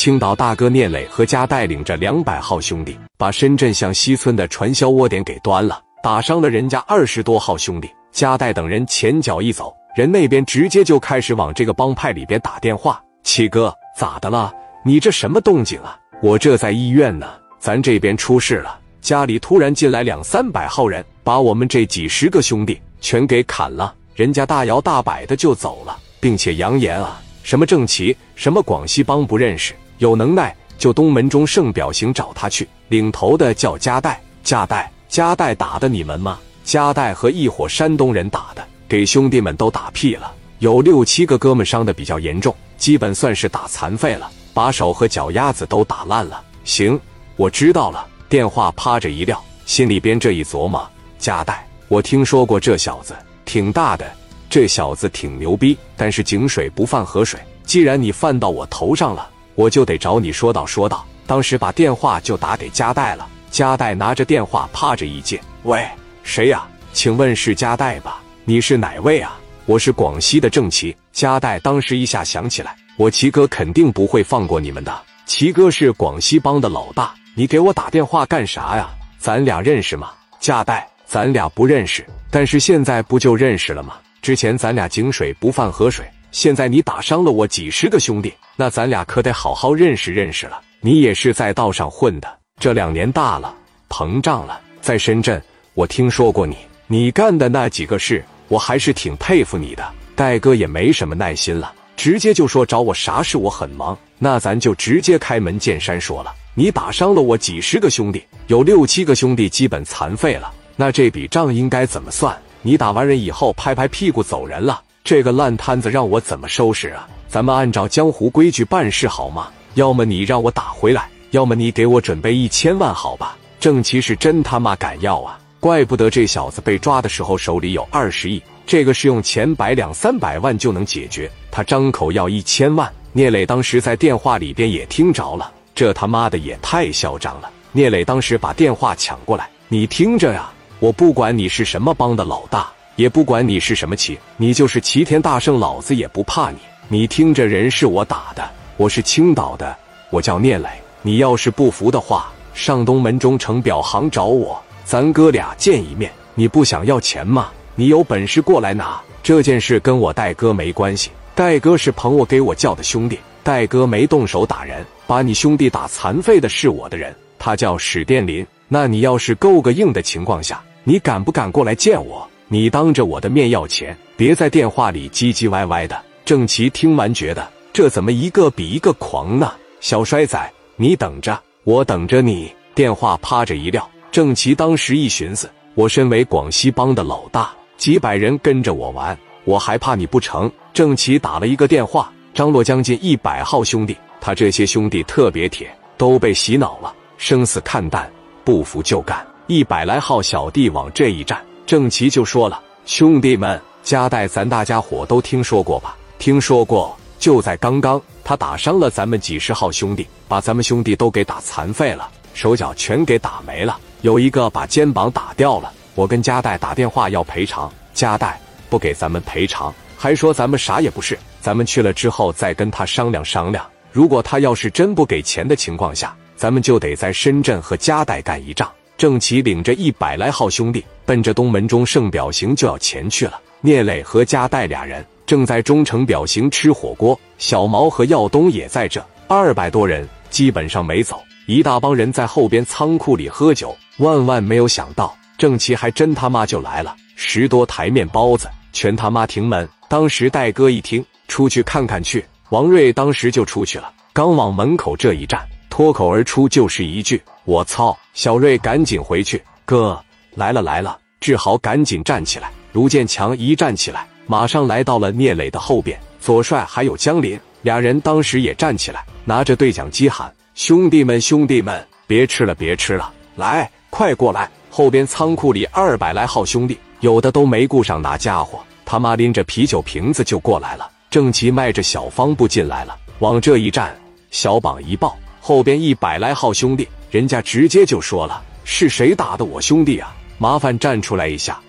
青岛大哥聂磊和家带领着两百号兄弟，把深圳向西村的传销窝点给端了，打伤了人家二十多号兄弟。家带等人前脚一走，人那边直接就开始往这个帮派里边打电话。七哥，咋的了？你这什么动静啊？我这在医院呢，咱这边出事了，家里突然进来两三百号人，把我们这几十个兄弟全给砍了。人家大摇大摆的就走了，并且扬言啊，什么正奇，什么广西帮不认识，有能耐就东门中盛表行找他去。领头的叫加代，加代，加代打的你们吗？加代和一伙山东人打的，给兄弟们都打屁了，有六七个哥们伤的比较严重，基本算是打残废了。把手和脚丫子都打烂了。行，我知道了。电话趴着一撂，心里边这一琢磨：加代，我听说过这小子挺大的，这小子挺牛逼。但是井水不犯河水，既然你犯到我头上了，我就得找你说道说道。当时把电话就打给加代了。加代拿着电话趴着一接：“喂，谁呀？请问是加代吧？你是哪位啊？我是广西的正旗。”加代当时一下想起来。我齐哥肯定不会放过你们的。齐哥是广西帮的老大，你给我打电话干啥呀？咱俩认识吗？加代，咱俩不认识，但是现在不就认识了吗？之前咱俩井水不犯河水，现在你打伤了我几十个兄弟，那咱俩可得好好认识认识了。你也是在道上混的，这两年大了，膨胀了，在深圳我听说过你，你干的那几个事，我还是挺佩服你的。戴哥也没什么耐心了。直接就说找我啥事，我很忙。那咱就直接开门见山说了，你打伤了我几十个兄弟，有六七个兄弟基本残废了。那这笔账应该怎么算？你打完人以后拍拍屁股走人了，这个烂摊子让我怎么收拾啊？咱们按照江湖规矩办事好吗？要么你让我打回来，要么你给我准备一千万，好吧？郑奇是真他妈敢要啊！怪不得这小子被抓的时候手里有二十亿。这个是用钱百两三百万就能解决，他张口要一千万。聂磊当时在电话里边也听着了，这他妈的也太嚣张了。聂磊当时把电话抢过来，你听着呀，我不管你是什么帮的老大，也不管你是什么旗，你就是齐天大圣，老子也不怕你。你听着，人是我打的，我是青岛的，我叫聂磊。你要是不服的话，上东门中城表行找我，咱哥俩见一面。你不想要钱吗？你有本事过来拿这件事跟我戴哥没关系，戴哥是朋我给我叫的兄弟，戴哥没动手打人，把你兄弟打残废的是我的人，他叫史殿林。那你要是够个硬的情况下，你敢不敢过来见我？你当着我的面要钱，别在电话里唧唧歪歪的。郑奇听完觉得这怎么一个比一个狂呢？小衰仔，你等着，我等着你。电话趴着一撂，郑奇当时一寻思，我身为广西帮的老大。几百人跟着我玩，我还怕你不成？郑奇打了一个电话，张罗将近一百号兄弟，他这些兄弟特别铁，都被洗脑了，生死看淡，不服就干。一百来号小弟往这一站，郑奇就说了：“兄弟们，加代咱大家伙都听说过吧？听说过。就在刚刚，他打伤了咱们几十号兄弟，把咱们兄弟都给打残废了，手脚全给打没了，有一个把肩膀打掉了。”我跟加代打电话要赔偿，加代不给咱们赔偿，还说咱们啥也不是。咱们去了之后再跟他商量商量。如果他要是真不给钱的情况下，咱们就得在深圳和加代干一仗。郑奇领着一百来号兄弟，奔着东门中盛表行就要前去了。聂磊和加代俩人正在中城表行吃火锅，小毛和耀东也在这。二百多人基本上没走，一大帮人在后边仓库里喝酒。万万没有想到。郑奇还真他妈就来了，十多台面包子，全他妈停门。当时戴哥一听，出去看看去。王瑞当时就出去了，刚往门口这一站，脱口而出就是一句：“我操！”小瑞赶紧回去，哥来了来了。志豪赶紧站起来，卢建强一站起来，马上来到了聂磊的后边。左帅还有江林俩人当时也站起来，拿着对讲机喊：“兄弟们，兄弟们，别吃了，别吃了，来，快过来！”后边仓库里二百来号兄弟，有的都没顾上拿家伙，他妈拎着啤酒瓶子就过来了。郑奇迈着小方步进来了，往这一站，小膀一抱，后边一百来号兄弟，人家直接就说了：“是谁打的我兄弟啊？麻烦站出来一下。”